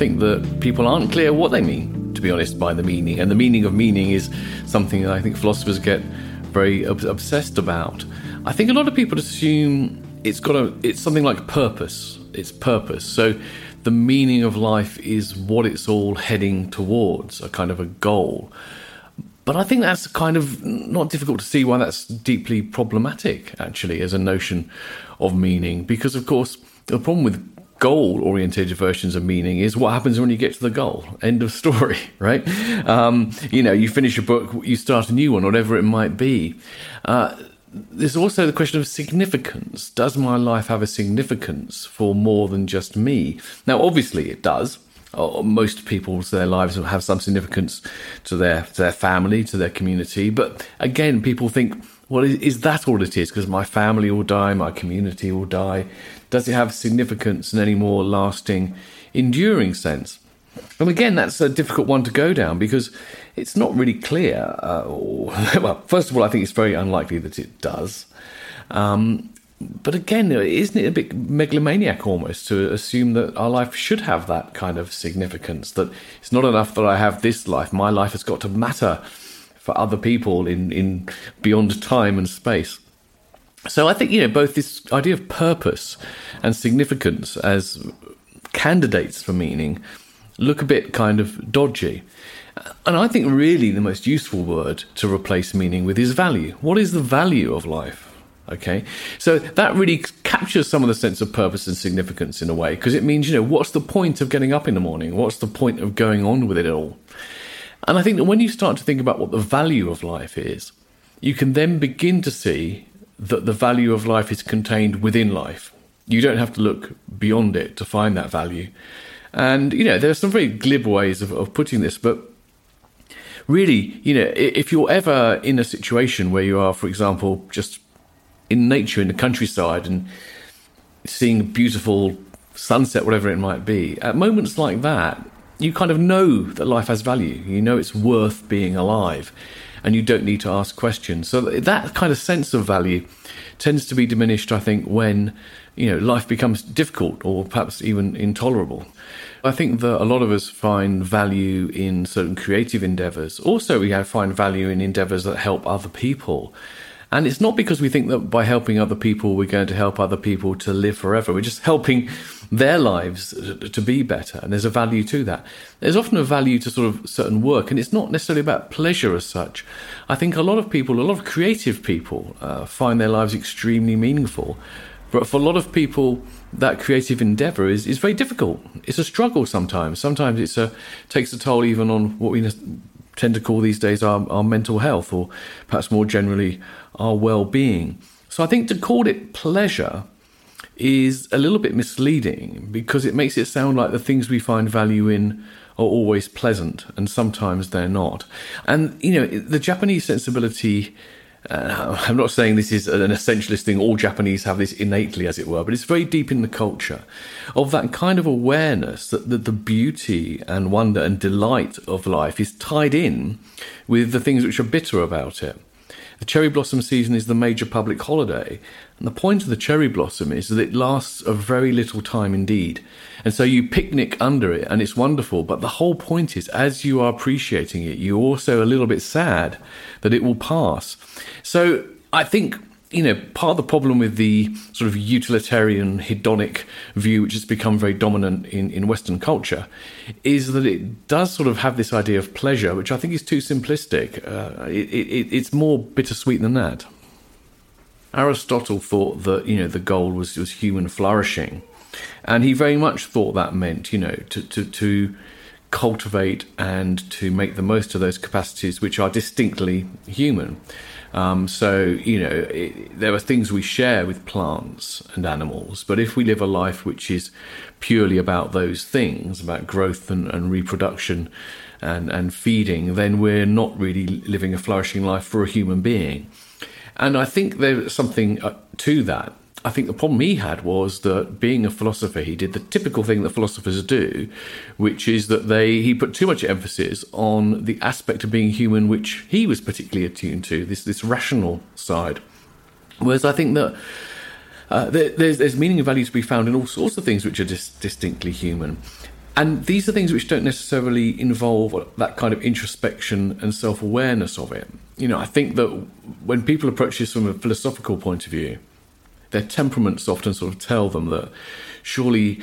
Think that people aren't clear what they mean, to be honest, by the meaning. And the meaning of meaning is something that I think philosophers get very ob- obsessed about. I think a lot of people assume it's got a, it's something like purpose. It's purpose. So the meaning of life is what it's all heading towards, a kind of a goal. But I think that's kind of not difficult to see why that's deeply problematic, actually, as a notion of meaning. Because, of course, the problem with goal oriented versions of meaning is what happens when you get to the goal. End of story, right? Um, you know, you finish a book, you start a new one, whatever it might be. Uh, there's also the question of significance. Does my life have a significance for more than just me? Now, obviously, it does. Uh, most people's their lives will have some significance to their to their family, to their community. But again, people think, well, is, is that all it is? Because my family will die, my community will die. Does it have significance in any more lasting, enduring sense? And again, that's a difficult one to go down because it's not really clear. Uh, well, first of all, I think it's very unlikely that it does. Um, but again, isn't it a bit megalomaniac almost to assume that our life should have that kind of significance? That it's not enough that I have this life; my life has got to matter for other people in in beyond time and space. So I think you know both this idea of purpose and significance as candidates for meaning look a bit kind of dodgy. And I think really the most useful word to replace meaning with is value. What is the value of life? Okay, so that really captures some of the sense of purpose and significance in a way because it means, you know, what's the point of getting up in the morning? What's the point of going on with it all? And I think that when you start to think about what the value of life is, you can then begin to see that the value of life is contained within life. You don't have to look beyond it to find that value. And, you know, there are some very glib ways of, of putting this, but really, you know, if you're ever in a situation where you are, for example, just in nature, in the countryside, and seeing a beautiful sunset, whatever it might be, at moments like that, you kind of know that life has value. You know it's worth being alive and you don't need to ask questions. So that kind of sense of value tends to be diminished, I think, when you know life becomes difficult or perhaps even intolerable. I think that a lot of us find value in certain creative endeavors. Also, we find value in endeavors that help other people. And it's not because we think that by helping other people, we're going to help other people to live forever. We're just helping their lives to be better. And there's a value to that. There's often a value to sort of certain work, and it's not necessarily about pleasure as such. I think a lot of people, a lot of creative people, uh, find their lives extremely meaningful. But for a lot of people, that creative endeavor is, is very difficult. It's a struggle sometimes. Sometimes it's a takes a toll even on what we tend to call these days our, our mental health, or perhaps more generally our well-being. So I think to call it pleasure is a little bit misleading because it makes it sound like the things we find value in are always pleasant, and sometimes they're not. And you know, the Japanese sensibility uh, I'm not saying this is an essentialist thing, all Japanese have this innately, as it were, but it's very deep in the culture of that kind of awareness that, that the beauty and wonder and delight of life is tied in with the things which are bitter about it. The cherry blossom season is the major public holiday, and the point of the cherry blossom is that it lasts a very little time indeed. And so you picnic under it, and it's wonderful. But the whole point is, as you are appreciating it, you're also a little bit sad that it will pass. So I think you know, part of the problem with the sort of utilitarian hedonic view, which has become very dominant in, in Western culture, is that it does sort of have this idea of pleasure, which I think is too simplistic. Uh, it, it, it's more bittersweet than that. Aristotle thought that, you know, the goal was, was human flourishing. And he very much thought that meant, you know, to, to, to cultivate and to make the most of those capacities which are distinctly human. Um, so, you know, it, there are things we share with plants and animals, but if we live a life which is purely about those things, about growth and, and reproduction and, and feeding, then we're not really living a flourishing life for a human being. And I think there's something uh, to that. I think the problem he had was that being a philosopher, he did the typical thing that philosophers do, which is that they he put too much emphasis on the aspect of being human, which he was particularly attuned to, this this rational side. Whereas I think that uh, there, there's, there's meaning and value to be found in all sorts of things which are dis- distinctly human. And these are things which don't necessarily involve that kind of introspection and self awareness of it. You know, I think that when people approach this from a philosophical point of view, their temperaments often sort of tell them that surely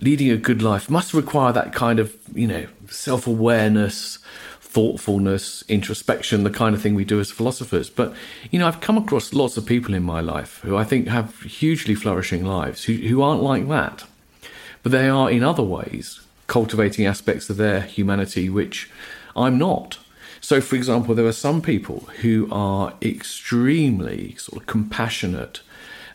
leading a good life must require that kind of, you know, self awareness, thoughtfulness, introspection, the kind of thing we do as philosophers. But, you know, I've come across lots of people in my life who I think have hugely flourishing lives who, who aren't like that. But they are, in other ways, cultivating aspects of their humanity which I'm not. So, for example, there are some people who are extremely sort of compassionate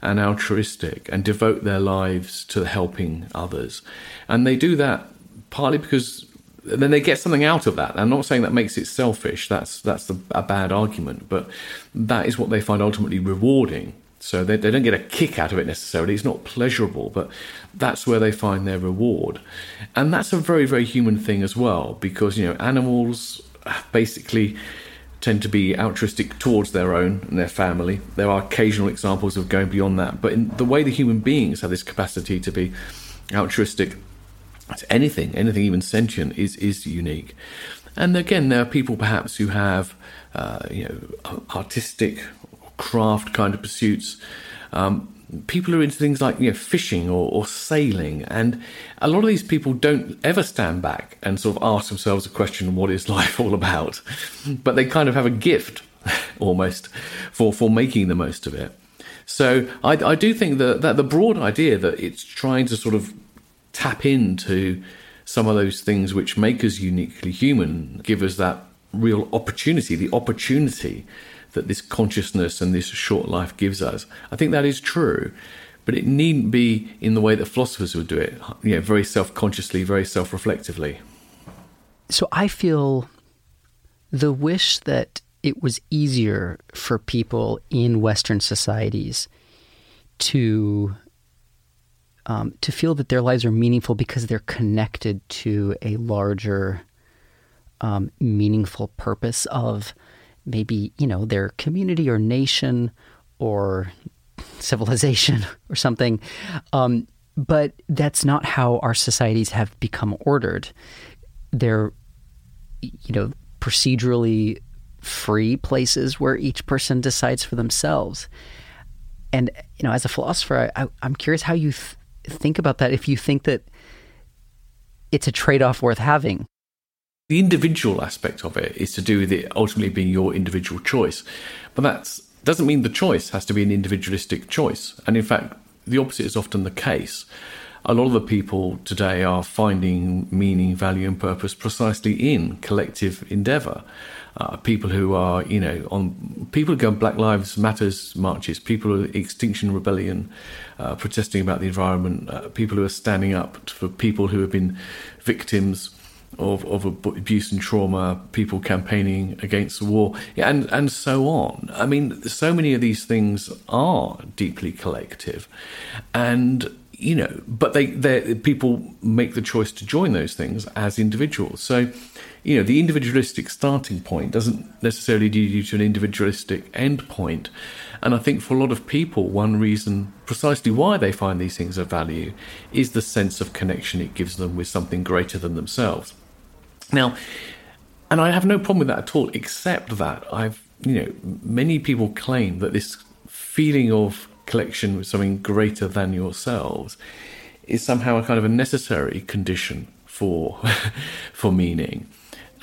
and altruistic and devote their lives to helping others. And they do that partly because then they get something out of that. I'm not saying that makes it selfish. That's that's a bad argument, but that is what they find ultimately rewarding. So they, they don't get a kick out of it necessarily. It's not pleasurable, but that's where they find their reward, and that's a very very human thing as well. Because you know animals basically tend to be altruistic towards their own and their family. There are occasional examples of going beyond that, but in the way the human beings have this capacity to be altruistic to anything, anything even sentient, is is unique. And again, there are people perhaps who have, uh, you know, artistic craft kind of pursuits. Um, people are into things like you know fishing or, or, sailing and a lot of these people don't ever stand back and sort of ask themselves a question what is life all about? But they kind of have a gift almost for for making the most of it. So I, I do think that, that the broad idea that it's trying to sort of tap into some of those things which make us uniquely human give us that real opportunity the opportunity that this consciousness and this short life gives us. I think that is true, but it needn't be in the way that philosophers would do it, you know, very self consciously, very self reflectively. So I feel the wish that it was easier for people in Western societies to um, to feel that their lives are meaningful because they're connected to a larger, um, meaningful purpose of maybe, you know, their community or nation or civilization or something. Um, but that's not how our societies have become ordered. They're, you know, procedurally free places where each person decides for themselves. And, you know, as a philosopher, I, am curious how you th- think about that if you think that it's a trade off worth having. The individual aspect of it is to do with it ultimately being your individual choice. But that doesn't mean the choice has to be an individualistic choice. And in fact, the opposite is often the case. A lot of the people today are finding meaning, value, and purpose precisely in collective endeavor. Uh, people who are, you know, on people who go on Black Lives Matters marches, people who are Extinction Rebellion, uh, protesting about the environment, uh, people who are standing up for people who have been victims of, of abuse and trauma, people campaigning against the war, and, and so on. I mean, so many of these things are deeply collective. And, you know, but they, they people make the choice to join those things as individuals. So, you know, the individualistic starting point doesn't necessarily lead you to an individualistic end point. And I think for a lot of people, one reason precisely why they find these things of value is the sense of connection it gives them with something greater than themselves. Now, and I have no problem with that at all, except that I've, you know, many people claim that this feeling of collection with something greater than yourselves is somehow a kind of a necessary condition for for meaning.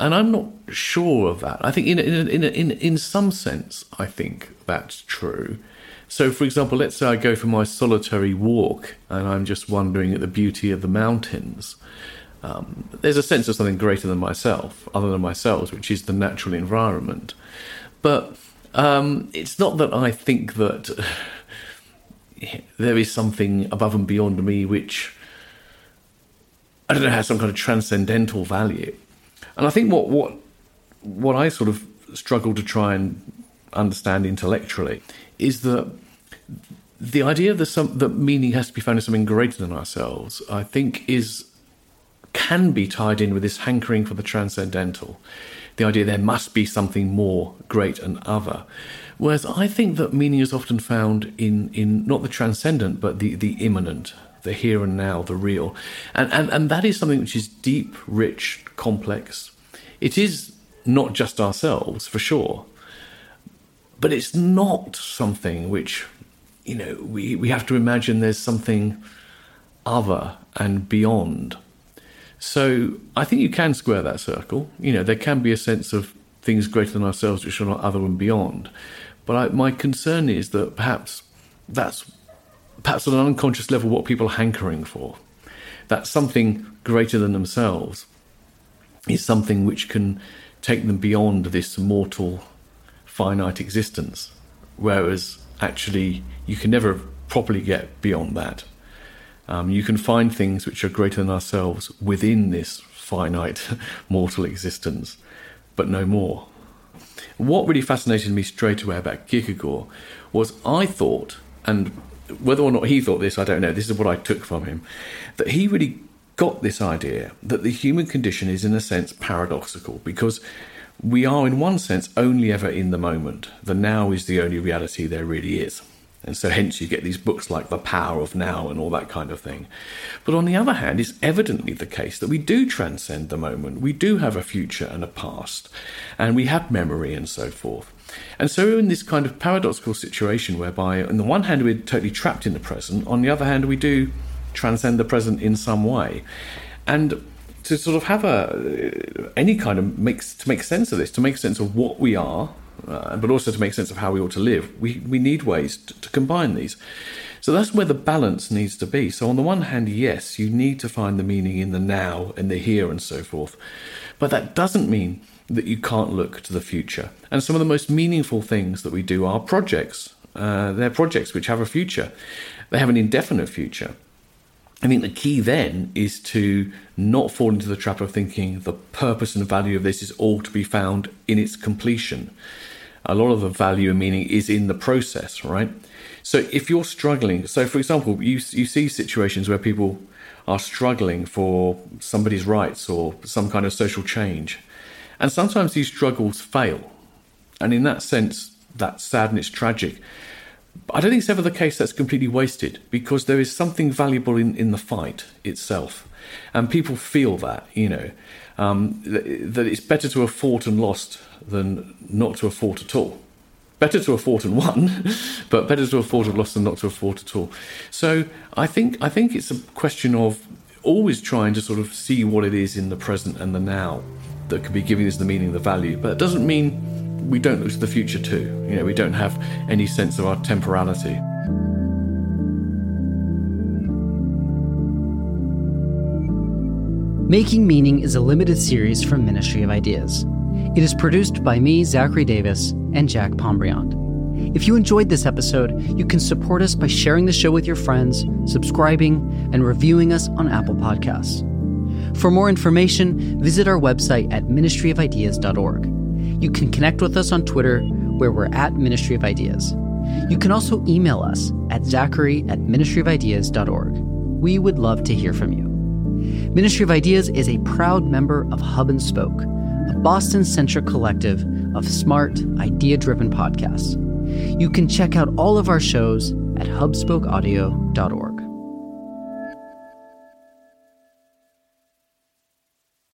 And I'm not sure of that. I think in in in in, in some sense, I think that's true. So, for example, let's say I go for my solitary walk and I'm just wondering at the beauty of the mountains Um, there's a sense of something greater than myself, other than myself, which is the natural environment. But um, it's not that I think that there is something above and beyond me which I don't know has some kind of transcendental value. And I think what what what I sort of struggle to try and understand intellectually is that the idea that some that meaning has to be found in something greater than ourselves, I think, is can be tied in with this hankering for the transcendental. The idea there must be something more great and other. Whereas I think that meaning is often found in, in not the transcendent, but the, the immanent, the here and now, the real. And, and, and that is something which is deep, rich, complex. It is not just ourselves, for sure, but it's not something which, you know, we, we have to imagine there's something other and beyond. So I think you can square that circle. You know, there can be a sense of things greater than ourselves which are not other and beyond. But I, my concern is that perhaps that's perhaps on an unconscious level what people are hankering for. That something greater than themselves is something which can take them beyond this mortal, finite existence. Whereas actually, you can never properly get beyond that. Um, you can find things which are greater than ourselves within this finite, mortal existence, but no more. What really fascinated me straight away about Kierkegaard was I thought, and whether or not he thought this, I don't know, this is what I took from him, that he really got this idea that the human condition is, in a sense, paradoxical because we are, in one sense, only ever in the moment. The now is the only reality there really is. And so, hence, you get these books like The Power of Now and all that kind of thing. But on the other hand, it's evidently the case that we do transcend the moment. We do have a future and a past, and we have memory and so forth. And so, we're in this kind of paradoxical situation whereby, on the one hand, we're totally trapped in the present, on the other hand, we do transcend the present in some way. And to sort of have a any kind of makes to make sense of this, to make sense of what we are, uh, but also to make sense of how we ought to live, we, we need ways to, to combine these. So that's where the balance needs to be. So, on the one hand, yes, you need to find the meaning in the now and the here and so forth. But that doesn't mean that you can't look to the future. And some of the most meaningful things that we do are projects. Uh, they're projects which have a future, they have an indefinite future. I think the key then is to not fall into the trap of thinking the purpose and value of this is all to be found in its completion. A lot of the value and meaning is in the process, right? So if you're struggling, so for example, you you see situations where people are struggling for somebody's rights or some kind of social change, and sometimes these struggles fail, and in that sense, that's sad and it's tragic. I don't think it's ever the case that's completely wasted because there is something valuable in, in the fight itself. And people feel that, you know, um, that, it's better to have fought and lost than not to have fought at all. Better to have fought and won, but better to have fought and lost than not to have fought at all. So I think I think it's a question of always trying to sort of see what it is in the present and the now that could be giving us the meaning, the value. But it doesn't mean we don't look to the future too. You know, we don't have any sense of our temporality. Making Meaning is a limited series from Ministry of Ideas. It is produced by me, Zachary Davis, and Jack Pombriant. If you enjoyed this episode, you can support us by sharing the show with your friends, subscribing, and reviewing us on Apple Podcasts. For more information, visit our website at ministryofideas.org. You can connect with us on Twitter, where we're at Ministry of Ideas. You can also email us at zachary at ministryofideas.org. We would love to hear from you. Ministry of Ideas is a proud member of Hub and Spoke, a Boston centric collective of smart, idea driven podcasts. You can check out all of our shows at hubspokeaudio.org.